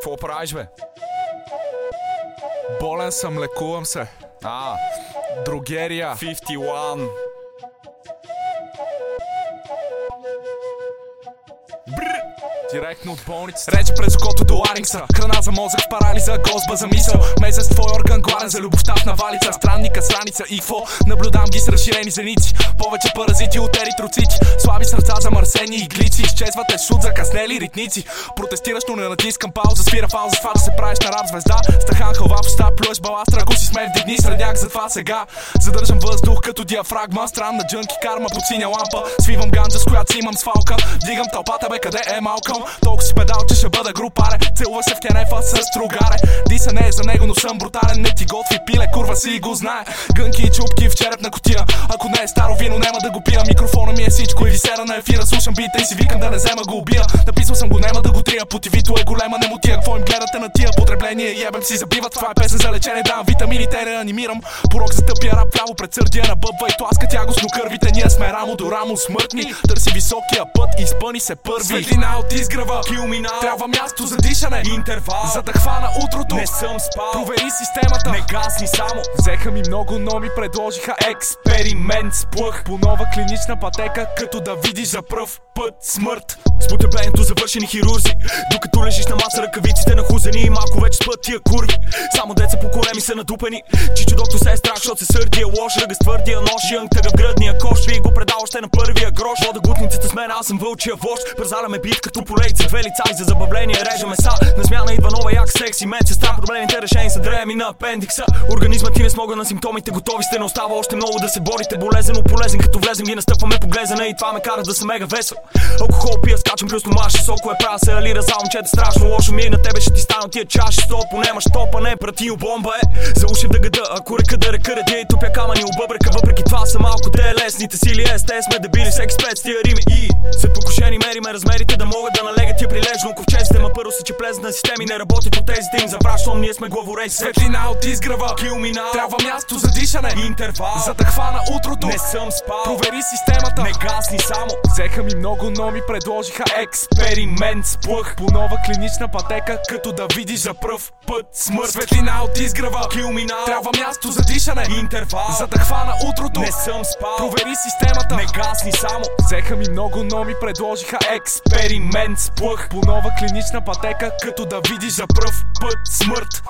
Какво правиш, бе? Болен съм, лекувам се. А, Другерия. 51. Директно от болницата. Рече през окото до ларингса Храна за мозък, парализа, гозба за мисъл. Месец твой орган гладен за любовта в навалица. Странника, страница и какво? Наблюдам ги с разширени зеници. Повече паразити от еритроцити. Слаби сърца замърсени иглици. Изчезвате шут закъснели ритници. Протестиращо не натискам пауза. Спира фауза с това да се правиш на рап звезда. Стахан хълва в уста, плюс баластра Ако си сме вдигни средняк, затова сега. Задържам въздух като диафрагма. Странна джънки карма под синя лампа. Свивам ганджа с която имам свалка. Дигам тълпата бе къде е Толкова си педал, че ще бъда групаре. Целува се в кенефа с стругаре Диса не е за него, но съм брутален. Не ти готви пиле, курва си го знае. Гънки и чупки в черепна котия. Ако не е старо вино, няма да го пия. Микрофона ми е всичко или сера на ефира. Слушам бита и си викам да не взема го убия. Написал съм го, няма да го трия. Потивито е голема, не му тия. Какво им гледате на тия? Потребление Ебем си забиват, това е песен за лечение. Давам витамини, те реанимирам. Порок за тъпия рап, право пред сърдия на бъбва И тласка тягостно. Кървите Ние сме рамо до рамо смъртни. Търси високия път, изпъни се първи. Светлина от изгрева, Килмина. Трябва място за дишане Интервал. За да хвана утрото Не съм спал. Провери системата Не гасни само. Взеха ми много, но ми предложиха експеримент с плъх По нова клинична пътека, като да видиш за пръв път смърт С потреблението завършени хирурзи Докато лежиш на маса ръкавиците на хузени И малко вече спът тия курви Само деца по кореми са надупени. Чичо доктор се е страх, защото се сърдия лош Ръга с твърдия нож, янг тъга в гръдния кош Би го предал още на първия грош. Вода гутницата с мен, аз съм вълчия вожд Пързаляме бит като полейца, две лица и за забавление режеме са На смяна идва нова як секси мен сестра Проблемите решени са дреми на апендикса. Организмът ти не смога на симптомите, готови сте Не остава още много да се борите. Болезен, но полезен, като влезем ги настъпваме поглезена И това ме кара да съм мега весел. Алкохол пия, скачам плюс маша Соко е права се алира за момчета страшно лошо. Ми е На тебе ще ти стана тия чаши Сто понемаш топа, не пратил бомба е За уши в дъгада, ако река да река ради И тупя камъни объбрека, въпреки това са малко те лесните сили Е, те сме дебили, всеки спец тия рими И след покушени мериме размерите първо са че плезат на системи Не работят по тези им запращам, ние сме главорези Светлина от изгрева, Килмина. Трябва място за дишане Интервал. За да хвана утрото Не съм спал. Провери системата Не гасни само. Взеха ми много, но ми предложиха експеримент с плъх По нова клинична пътека, като да видиш за пръв път смърт Светлина от изгрева, Килмина. Трябва място за дишане Интервал. За да хвана утрото Не съм спал. Провери системата Не гасни само. Взеха ми много, но ми предложиха експеримент с плъх По нова клинична пътека, като да видиш за пръв път смърт